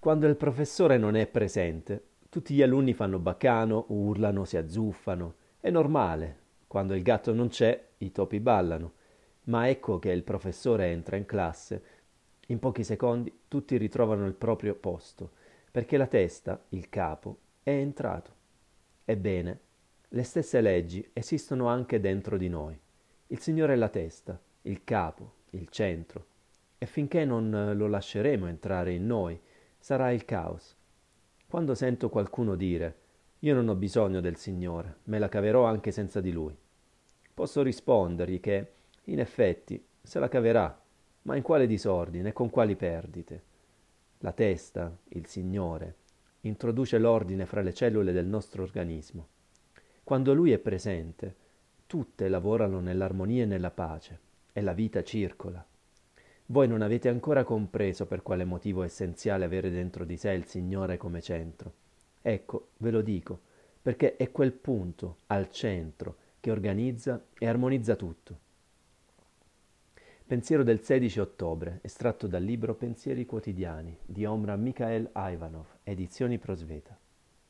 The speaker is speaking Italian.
Quando il professore non è presente, tutti gli alunni fanno baccano, urlano, si azzuffano. È normale. Quando il gatto non c'è, i topi ballano. Ma ecco che il professore entra in classe. In pochi secondi tutti ritrovano il proprio posto, perché la testa, il capo, è entrato. Ebbene, le stesse leggi esistono anche dentro di noi. Il Signore è la testa, il capo, il centro, e finché non lo lasceremo entrare in noi, sarà il caos. Quando sento qualcuno dire io non ho bisogno del Signore, me la caverò anche senza di Lui, posso rispondergli che, in effetti, se la caverà, ma in quale disordine e con quali perdite? La testa, il Signore, introduce l'ordine fra le cellule del nostro organismo. Quando Lui è presente, tutte lavorano nell'armonia e nella pace, e la vita circola. Voi non avete ancora compreso per quale motivo è essenziale avere dentro di sé il Signore come centro. Ecco, ve lo dico, perché è quel punto, al centro, che organizza e armonizza tutto. Pensiero del 16 ottobre, estratto dal libro Pensieri quotidiani di Omra Mikhail Ivanov, edizioni Prosveta.